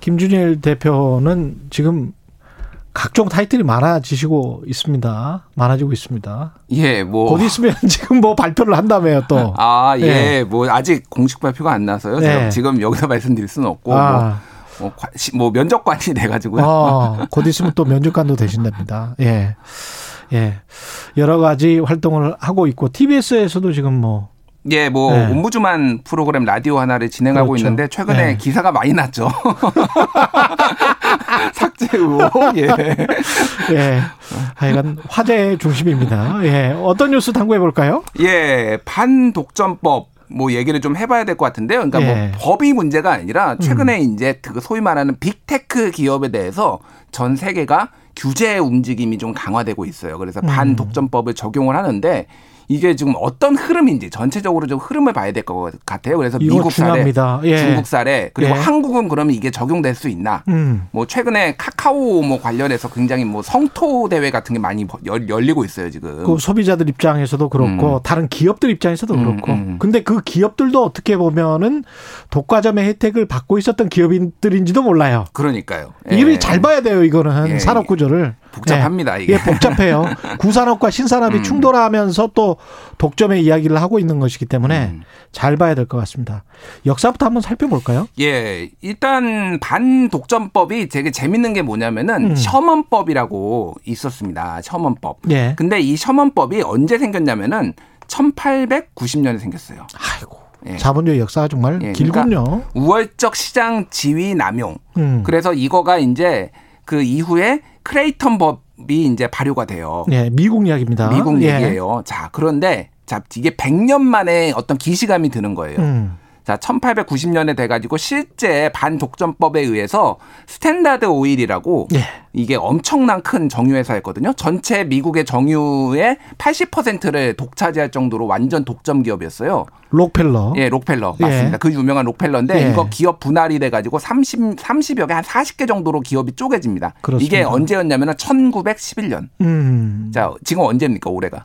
김준일 대표는 지금 각종 타이틀이 많아지시고 있습니다. 많아지고 있습니다. 예, 뭐. 곧 있으면 지금 뭐 발표를 한다며요, 또. 아, 예. 예. 뭐, 아직 공식 발표가 안 나서요. 네. 제가 지금 여기서 말씀드릴 수는 없고. 아, 뭐, 뭐, 뭐 면접관이 돼가지고요. 어, 곧 있으면 또 면접관도 되신답니다. 예. 예. 여러 가지 활동을 하고 있고, TBS에서도 지금 뭐, 예, 뭐, 네. 옴부즈만 프로그램 라디오 하나를 진행하고 그렇죠. 있는데, 최근에 네. 기사가 많이 났죠. 삭제 의혹. 예. 예. 하여간 화제의 중심입니다. 예. 어떤 뉴스 탐구해 볼까요? 예, 반독점법. 뭐 얘기를 좀 해봐야 될 것 같은데요. 그러니까 예. 음. 뭐 법이 문제가 아니라 최근에 이제 그 소위 말하는 빅테크 기업에 대해서 전 세계가 규제 움직임이 좀 강화되고 있어요. 그래서 음. 반독점법을 적용을 하는데 이게 지금 어떤 흐름인지 전체적으로 좀 흐름을 봐야 될 것 같아요. 그래서 미국 사례. 예. 중국 사례, 그리고 예. 한국은 그러면 이게 적용될 수 있나? 음. 뭐 최근에 카카오 뭐 관련해서 굉장히 뭐 성토 대회 같은 게 많이 열- 열리고 있어요 지금. 그 소비자들 입장에서도 그렇고 다른 기업들 입장에서도 음, 그렇고 음. 근데 그 기업들도 어떻게 보면은 독과점의 혜택을 받고 있었던 기업인들인지도 몰라요. 그러니까요. 이를 예. 잘 봐야 돼요 이거는 예, 산업 구조를 복잡합니다, 예. 이게. 예, 복잡해요. 구산업과 신산업이 음. 충돌하면서 또 독점의 이야기를 하고 있는 것이기 때문에 음. 잘 봐야 될 것 같습니다. 역사부터 한번 살펴볼까요? 예, 일단 반독점법이 되게 재밌는 게 뭐냐면은 음. 셔먼법이라고 있었습니다. 셔먼법. 예. 근데 이 셔먼법이 언제 생겼냐면은 1890년에 생겼어요. 아이고 예. 자본주의 역사가 정말 예, 길군요. 우월적 시장 지위 남용. 음. 그래서 이거가 이제 그 이후에 크레이턴 법 이 이제 발효가 돼요. 예, 미국 이야기입니다. 미국 예. 얘기예요. 자, 그런데 자, 이게 100년 만에 어떤 기시감이 드는 거예요. 음. 자, 1890년에 돼가지고 실제 반독점법에 의해서 스탠다드 오일이라고 예. 이게 엄청난 큰 정유회사였거든요. 전체 미국의 정유의 80%를 독차지할 정도로 완전 독점 기업이었어요. 록펠러. 예, 록펠러. 예. 맞습니다. 그 유명한 록펠러인데 예. 이거 기업 분할이 돼가지고 30, 30여 개, 한 40개 정도로 기업이 쪼개집니다. 그렇습니다. 이게 언제였냐면 1911년. 음. 자, 지금 언제입니까, 올해가?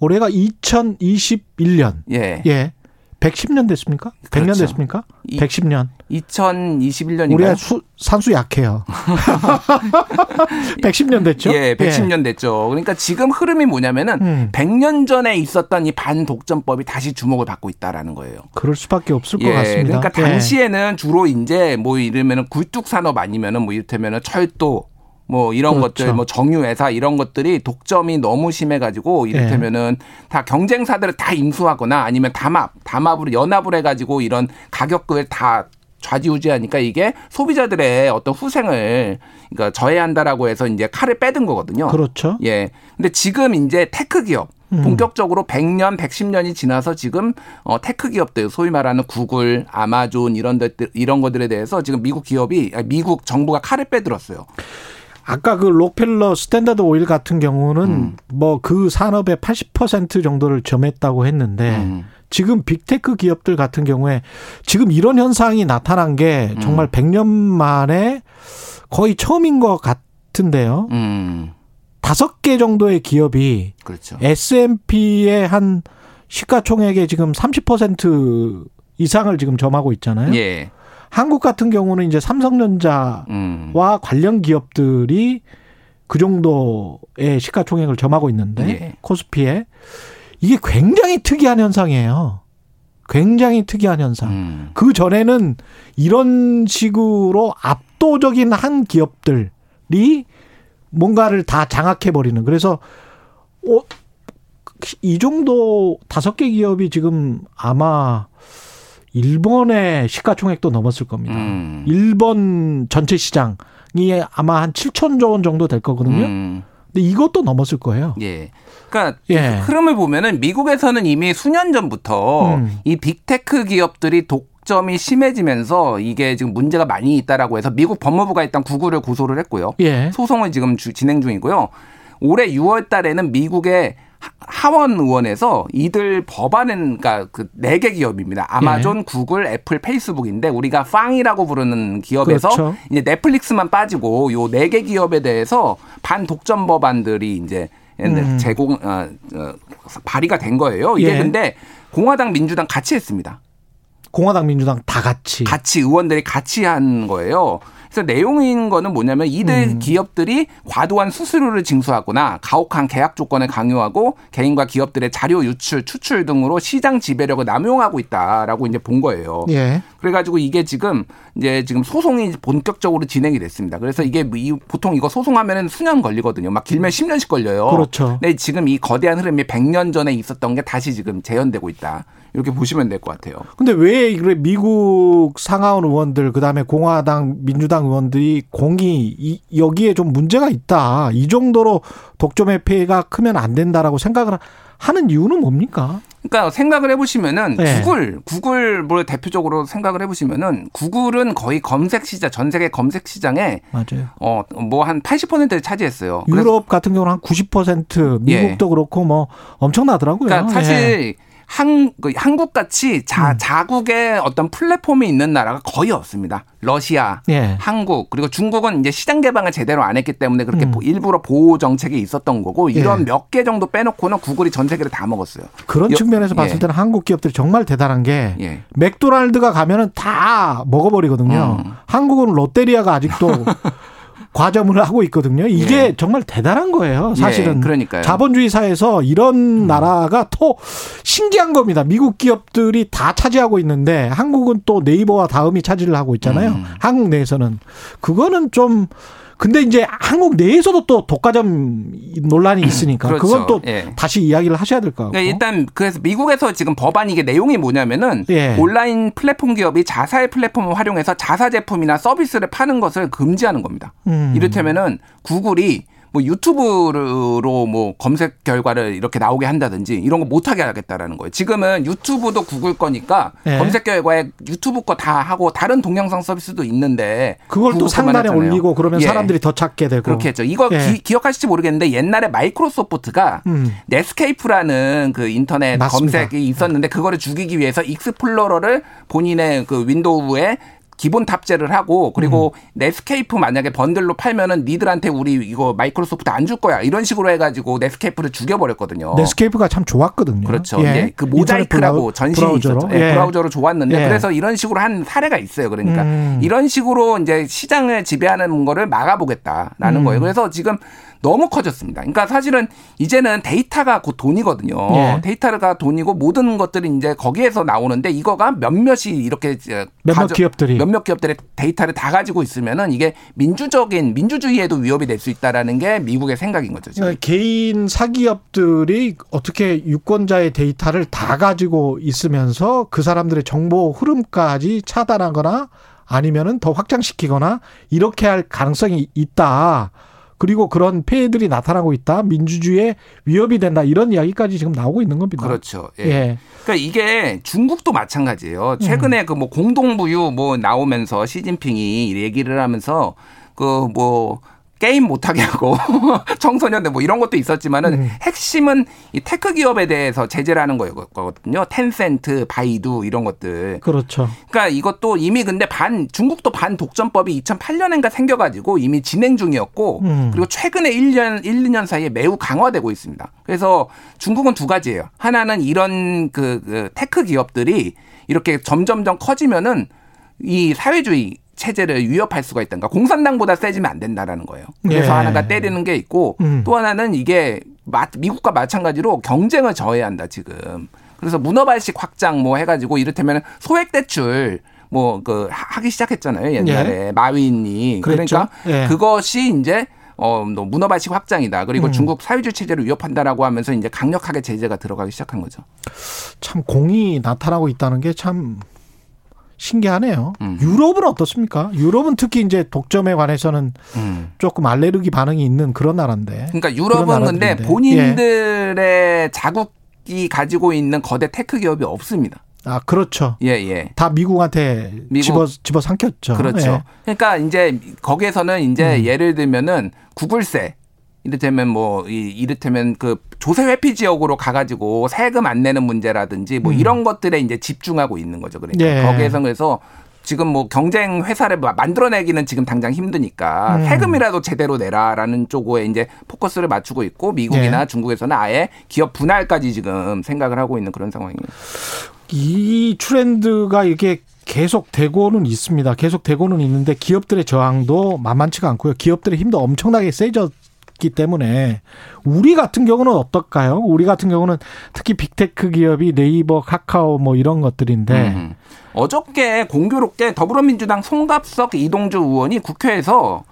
올해가 2021년. 예. 예. 110년 됐습니까? 100년 그렇죠. 됐습니까? 이- 110년. 2021년인가요? 우리가 수, 산수 약해요. 110년 됐죠? 예, 110년 됐죠. 그러니까 지금 흐름이 뭐냐면은 음. 100년 전에 있었던 이 반독점법이 다시 주목을 받고 있다라는 거예요. 그럴 수밖에 없을 것 예, 같습니다. 그러니까 예. 당시에는 주로 이제 뭐 이러면은 굴뚝 산업 아니면은 뭐 이를테면은 철도 뭐 이런 그렇죠. 것들 뭐 정유회사 이런 것들이 독점이 너무 심해 가지고 이를테면은 다 경쟁사들을 다 인수하거나 아니면 담합 담합으로 연합을 해 가지고 이런 가격을 다 좌지우지하니까 이게 소비자들의 어떤 후생을 그러니까 저해한다라고 해서 이제 칼을 빼든 거거든요. 그렇죠. 예. 근데 지금 이제 테크 기업 음. 본격적으로 100년, 110년이 지나서 지금 어 테크 기업들 소위 말하는 구글, 아마존 이런 데들 이런 것들에 대해서 지금 미국 기업이 미국 정부가 칼을 빼들었어요. 아까 그 록펠러 스탠다드 오일 같은 경우는 음. 뭐그 산업의 80% 정도를 점했다고 했는데 음. 지금 빅테크 기업들 같은 경우에 지금 이런 현상이 나타난 게 음. 정말 100년 만에 거의 처음인 것 같은데요. 음. 다섯 개 정도의 기업이 그렇죠. S&P의 한 시가총액의 지금 30% 이상을 지금 점하고 있잖아요. 예. 한국 같은 경우는 이제 삼성전자와 음. 관련 기업들이 그 정도의 시가총액을 점하고 있는데 예. 코스피에 이게 굉장히 특이한 현상이에요. 굉장히 특이한 현상. 음. 그 전에는 이런 식으로 압도적인 한 기업들이 뭔가를 다 장악해 버리는. 그래서 어, 이 정도 다섯 개 기업이 지금 아마 일본의 시가총액도 넘었을 겁니다. 음. 일본 전체 시장이 아마 한 7천조 원 정도 될 거거든요. 음. 근데 이것도 넘었을 거예요. 예. 그러니까 예. 흐름을 보면은 미국에서는 이미 수년 전부터 음. 이 빅테크 기업들이 독 독점이 심해지면서 이게 지금 문제가 많이 있다라고 해서 미국 법무부가 일단 구글을 고소를 했고요. 예. 소송을 지금 주, 진행 중이고요. 올해 6월 달에는 미국의 하원 의원에서 이들 법안은 그러니까 그 네 개 기업입니다. 아마존, 예. 구글, 애플, 페이스북인데 우리가 팡이라고 부르는 기업에서 그렇죠. 이제 넷플릭스만 빠지고 요 네 개 기업에 대해서 반 독점 법안들이 이제 음. 제공 어, 어, 발의가 된 거예요. 이게 예. 근데 공화당, 민주당 같이 했습니다. 공화당 민주당 다 같이. 같이 의원들이 같이 한 거예요. 그래서 내용인 거는 뭐냐면 이들 음. 기업들이 과도한 수수료를 징수하거나 가혹한 계약 조건을 강요하고 개인과 기업들의 자료 유출, 추출 등으로 시장 지배력을 남용하고 있다라고 이제 본 거예요. 예. 그래가지고 이게 지금 이제 지금 소송이 본격적으로 진행이 됐습니다. 그래서 이게 보통 이거 소송하면은 수년 걸리거든요. 막 길면 10년씩 걸려요. 그렇죠. 근데 지금 이 거대한 흐름이 100년 전에 있었던 게 다시 지금 재현되고 있다. 이렇게 보시면 될 것 같아요. 근데 왜 그래 미국 상하원 의원들 그다음에 공화당 민주당 의원들이 공이 이, 여기에 좀 문제가 있다. 이 정도로 독점의 폐해가 크면 안 된다라고 생각을 하는 이유는 뭡니까? 그러니까 생각을 해보시면은 네. 구글, 구글 뭘 대표적으로 생각을 해보시면은 구글은 거의 검색 시장, 전 세계 검색 시장에 맞아요. 어뭐 한 80%를 차지했어요. 유럽 같은 경우는 한 90% 미국도 그렇고 뭐 엄청나더라고요. 그러니까 사실 예. 한, 그 한국 같이 자, 음. 자국의 어떤 플랫폼이 있는 나라가 거의 없습니다. 러시아, 예. 한국 그리고 중국은 이제 시장 개방을 제대로 안 했기 때문에 그렇게 음. 보- 일부러 보호 정책이 있었던 거고 이런 예. 몇개 정도 빼놓고는 구글이 전 세계를 다 먹었어요. 그런 여- 측면에서 봤을 예. 때는 한국 기업들이 정말 대단한 게 예. 맥도날드가 가면은 다 먹어버리거든요. 음. 한국은 롯데리아가 아직도 과점을 하고 있거든요. 이게 예. 정말 대단한 거예요. 사실은 예, 그러니까요. 자본주의 사회에서 이런 나라가 더 신기한 겁니다. 미국 기업들이 다 차지하고 있는데 한국은 또 네이버와 다음이 차지를 하고 있잖아요. 음. 한국 내에서는 그거는 좀 근데 이제 한국 내에서도 또 독과점 논란이 있으니까 그렇죠. 그건 또 예. 다시 이야기를 하셔야 될 것 같고. 그러니까 일단 그래서 미국에서 지금 법안 이게 내용이 뭐냐면은 예. 온라인 플랫폼 기업이 자사의 플랫폼을 활용해서 자사 제품이나 서비스를 파는 것을 금지하는 겁니다. 음. 이를테면은 구글이 뭐 유튜브로 뭐 검색 결과를 이렇게 나오게 한다든지 이런 거 못하게 하겠다라는 거예요. 지금은 유튜브도 구글 거니까 예. 검색 결과에 유튜브 거 다 하고 다른 동영상 서비스도 있는데 그걸 또 상단에 했잖아요. 올리고 그러면 예. 사람들이 더 찾게 되고 그렇게 했죠. 이거 예. 기억하실지 모르겠는데 옛날에 마이크로소프트가 음. 넷스케이프라는 그 인터넷 맞습니다. 검색이 있었는데 그거를 죽이기 위해서 익스플로러를 본인의 그 윈도우에 기본 탑재를 하고 그리고 음. 넷스케이프 만약에 번들로 팔면은 니들한테 우리 이거 마이크로소프트 안 줄 거야 이런 식으로 해가지고 넷스케이프를 죽여버렸거든요. 넷스케이프가 참 좋았거든요. 어. 그렇죠. 예. 이제 그 모자이크라고 전신이 브라우저로. 있었죠. 예, 예. 브라우저로 좋았는데 예. 그래서 이런 식으로 한 사례가 있어요. 그러니까 음. 이런 식으로 이제 시장을 지배하는 거를 막아보겠다라는 음. 거예요. 그래서 지금 너무 커졌습니다. 그러니까 사실은 이제는 데이터가 곧 돈이거든요. 예. 데이터가 돈이고 모든 것들이 이제 거기에서 나오는데 이거가 몇몇이 이렇게 몇몇 가져- 기업들이. 몇몇 기업들의 데이터를 다 가지고 있으면은 이게 민주적인 민주주의에도 위협이 될 수 있다라는 게 미국의 생각인 거죠. 지금. 그러니까 개인 사기업들이 어떻게 유권자의 데이터를 다 가지고 있으면서 그 사람들의 정보 흐름까지 차단하거나 아니면은 더 확장시키거나 이렇게 할 가능성이 있다. 그리고 그런 폐해들이 나타나고 있다. 민주주의에 위협이 된다. 이런 이야기까지 지금 나오고 있는 겁니다. 그렇죠. 예. 예. 그러니까 이게 중국도 마찬가지예요. 최근에 그뭐 공동부유 뭐 나오면서 시진핑이 얘기를 하면서 그뭐 게임 못하게 하고 청소년들 뭐 이런 것도 있었지만은 음. 핵심은 이 테크 기업에 대해서 제재를 하는 거거든요. 텐센트, 바이두 이런 것들. 그렇죠. 그러니까 이것도 이미 근데 반 중국도 반 독점법이 2008년인가 생겨가지고 이미 진행 중이었고 음. 그리고 최근에 1년 1, 2년 사이에 매우 강화되고 있습니다. 그래서 중국은 두 가지예요. 하나는 이런 그, 그 테크 기업들이 이렇게 점점점 커지면은 이 사회주의 체제를 위협할 수가 있다니까 공산당보다 세지면 안 된다라는 거예요. 그래서 예. 하나가 때리는 게 있고 음. 또 하나는 이게 마- 미국과 마찬가지로 경쟁을 저해야 한다 지금. 그래서 문어발식 확장 뭐 해가지고 이를테면 소액 대출 뭐 그 하기 시작했잖아요 옛날에 마윈이 그랬죠. 그러니까 예. 그것이 이제 어, 너 문어발식 확장이다. 그리고 음. 중국 사회주의 체제를 위협한다라고 하면서 이제 강력하게 제재가 들어가기 시작한 거죠. 참 공이 나타나고 있다는 게 참 신기하네요. 음. 유럽은 어떻습니까? 유럽은 특히 이제 독점에 관해서는 음. 조금 알레르기 반응이 있는 그런 나라인데. 그러니까 유럽은 근데 나라들인데. 예. 본인들의 자국이 가지고 있는 거대 테크 기업이 없습니다. 아, 그렇죠. 예, 예. 다 미국한테 미국. 집어 집어 삼켰죠. 그렇죠. 예. 그러니까 이제 거기에서는 이제 음. 예를 들면은 구글세 이를테면 뭐 이, 이를테면 그 조세 회피 지역으로 가가지고 세금 안 내는 문제라든지 뭐 음. 이런 것들에 이제 집중하고 있는 거죠. 그러니까 예. 거기에서 그래서 지금 뭐 경쟁 회사를 마- 만들어내기는 지금 당장 힘드니까 음. 세금이라도 제대로 내라라는 쪽에 이제 포커스를 맞추고 있고 미국이나 예. 중국에서는 아예 기업 분할까지 지금 생각을 하고 있는 그런 상황이에요. 이 트렌드가 이게 계속 되고는 있습니다. 계속 되고는 있는데 기업들의 저항도 만만치가 않고요. 기업들의 힘도 엄청나게 세 졌기 때문에 우리 같은 경우는 어떨까요? 우리 같은 경우는 특히 빅테크 기업이 네이버, 카카오 뭐 이런 것들인데 음. 어저께 공교롭게 더불어민주당 송갑석 이동주 의원이 국회에서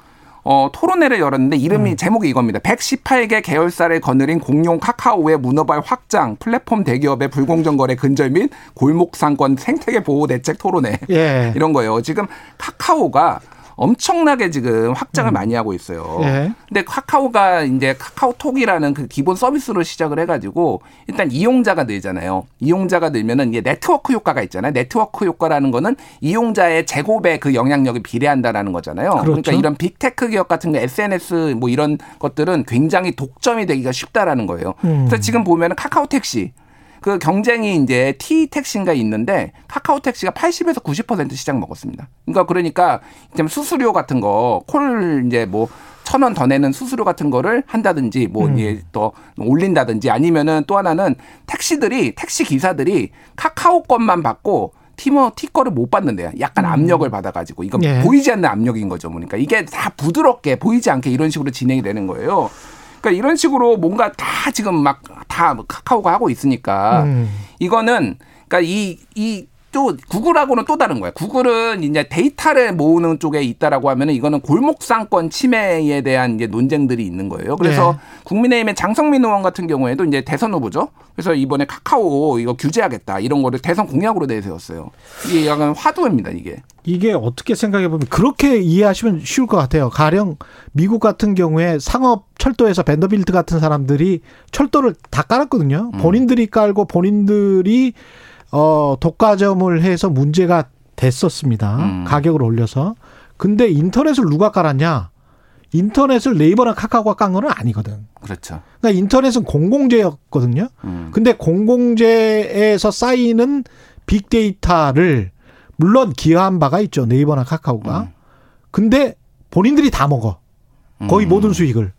어, 토론회를 열었는데 이름이 음. 제목이 이겁니다. 118개 계열사를 거느린 공룡 카카오의 문어발 확장, 플랫폼 대기업의 불공정 거래 근절 및 골목 상권 생태계 보호 대책 토론회 예. 이런 거예요. 지금 카카오가 엄청나게 지금 확장을 많이 하고 있어요. 음. 예. 근데 카카오가 이제 카카오톡이라는 그 기본 서비스로 시작을 해가지고 일단 이용자가 늘잖아요. 이용자가 늘면은 이게 네트워크 효과가 있잖아요. 네트워크 효과라는 거는 이용자의 제곱의 그 영향력이 비례한다라는 거잖아요. 그러니까 그렇죠. 이런 빅테크 기업 같은 거 SNS 뭐 이런 것들은 굉장히 독점이 되기가 쉽다라는 거예요. 음. 그래서 지금 보면은 카카오 택시 그 경쟁이 이제 T 택시가 있는데 카카오 택시가 80에서 90% 시장 먹었습니다. 그러니까 그러니까 이제 수수료 같은 거 콜 이제 뭐 천 원 더 내는 수수료 같은 거를 한다든지 뭐 음. 이제 또 올린다든지 아니면은 또 하나는 택시들이 택시 기사들이 카카오 것만 받고 티머 티 거를 못 받는데요. 약간 압력을 받아가지고 이건 예. 보이지 않는 압력인 거죠. 그러니까 이게 다 부드럽게 보이지 않게 이런 식으로 진행이 되는 거예요. 그러니까 이런 식으로 뭔가 다 지금 막 다 카카오가 하고 있으니까 음. 이거는 그러니까 이 이 또 구글하고는 또 다른 거예요. 구글은 이제 데이터를 모으는 쪽에 있다라고 하면은 이거는 골목상권 침해에 대한 이제 논쟁들이 있는 거예요. 그래서 네. 국민의힘의 장성민 의원 같은 경우에도 이제 대선 후보죠. 그래서 이번에 카카오 이거 규제하겠다 이런 거를 대선 공약으로 내세웠어요. 이게 약간 화두입니다 이게. 이게 어떻게 생각해 보면 그렇게 이해하시면 쉬울 것 같아요. 가령 미국 같은 경우에 상업 철도에서 밴더빌트 같은 사람들이 철도를 다 깔았거든요. 본인들이 깔고 본인들이 어 독과점을 해서 문제가 됐었습니다. 음. 가격을 올려서. 근데 인터넷을 누가 깔았냐? 인터넷을 네이버나 카카오가 깐 거는 아니거든. 그렇죠. 그러니까 인터넷은 공공재였거든요. 음. 근데 공공재에서 쌓이는 빅데이터를 물론 기여한 바가 있죠. 네이버나 카카오가. 음. 근데 본인들이 다 먹어. 거의 음. 모든 수익을.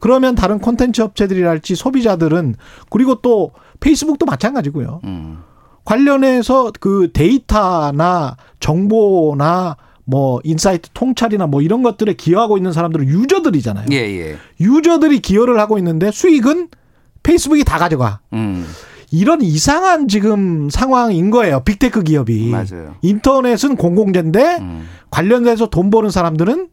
그러면 다른 콘텐츠 업체들이랄지 소비자들은 그리고 또 페이스북도 마찬가지고요. 음. 관련해서 그 데이터나 정보나 뭐 인사이트 통찰이나 뭐 이런 것들에 기여하고 있는 사람들은 유저들이잖아요. 예 예. 유저들이 기여를 하고 있는데 수익은 페이스북이 다 가져가. 음. 이런 이상한 지금 상황인 거예요. 빅테크 기업이. 맞아요. 인터넷은 공공재인데 음. 관련돼서 돈 버는 사람들은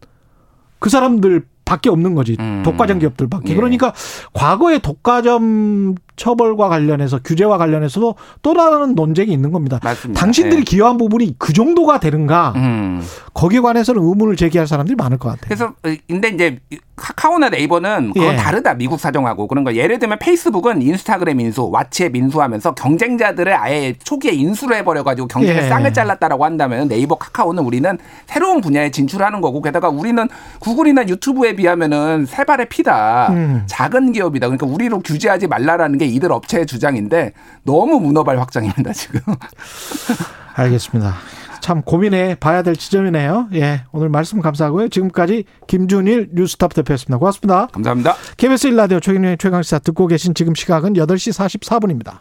그 사람들 밖에 없는 거지. 음. 독과점 기업들 밖에. 예. 그러니까 과거에 독과점 처벌과 관련해서 규제와 관련해서도 또 다른 논쟁이 있는 겁니다. 맞습니다. 당신들이 예. 기여한 부분이 그 정도가 되는가? 음. 거기에 관해서는 의문을 제기할 사람들이 많을 것 같아요. 그래서 어, 근데 이제 카카오나 네이버는 그건 예. 다르다 미국 사정하고 그런 거 예를 들면 페이스북은 인스타그램 인수, 왓츠앱 인수하면서 경쟁자들을 아예 초기에 인수를 해버려 가지고 경쟁의 예. 쌍을 잘랐다라고 한다면 네이버, 카카오는 우리는 새로운 분야에 진출하는 거고 게다가 우리는 구글이나 유튜브에 비하면은 세 발의 피다 음. 작은 기업이다 그러니까 우리로 규제하지 말라라는 게 이들 업체의 주장인데 너무 문어발 확장입니다 지금. 알겠습니다. 참 고민해 봐야 될 지점이네요. 예. 오늘 말씀 감사하고요. 지금까지 김준일 뉴스탑 대표였습니다. 고맙습니다. 감사합니다. KBS 1라디오 최경영의 최강시사 듣고 계신 지금 시각은 8시 44분입니다.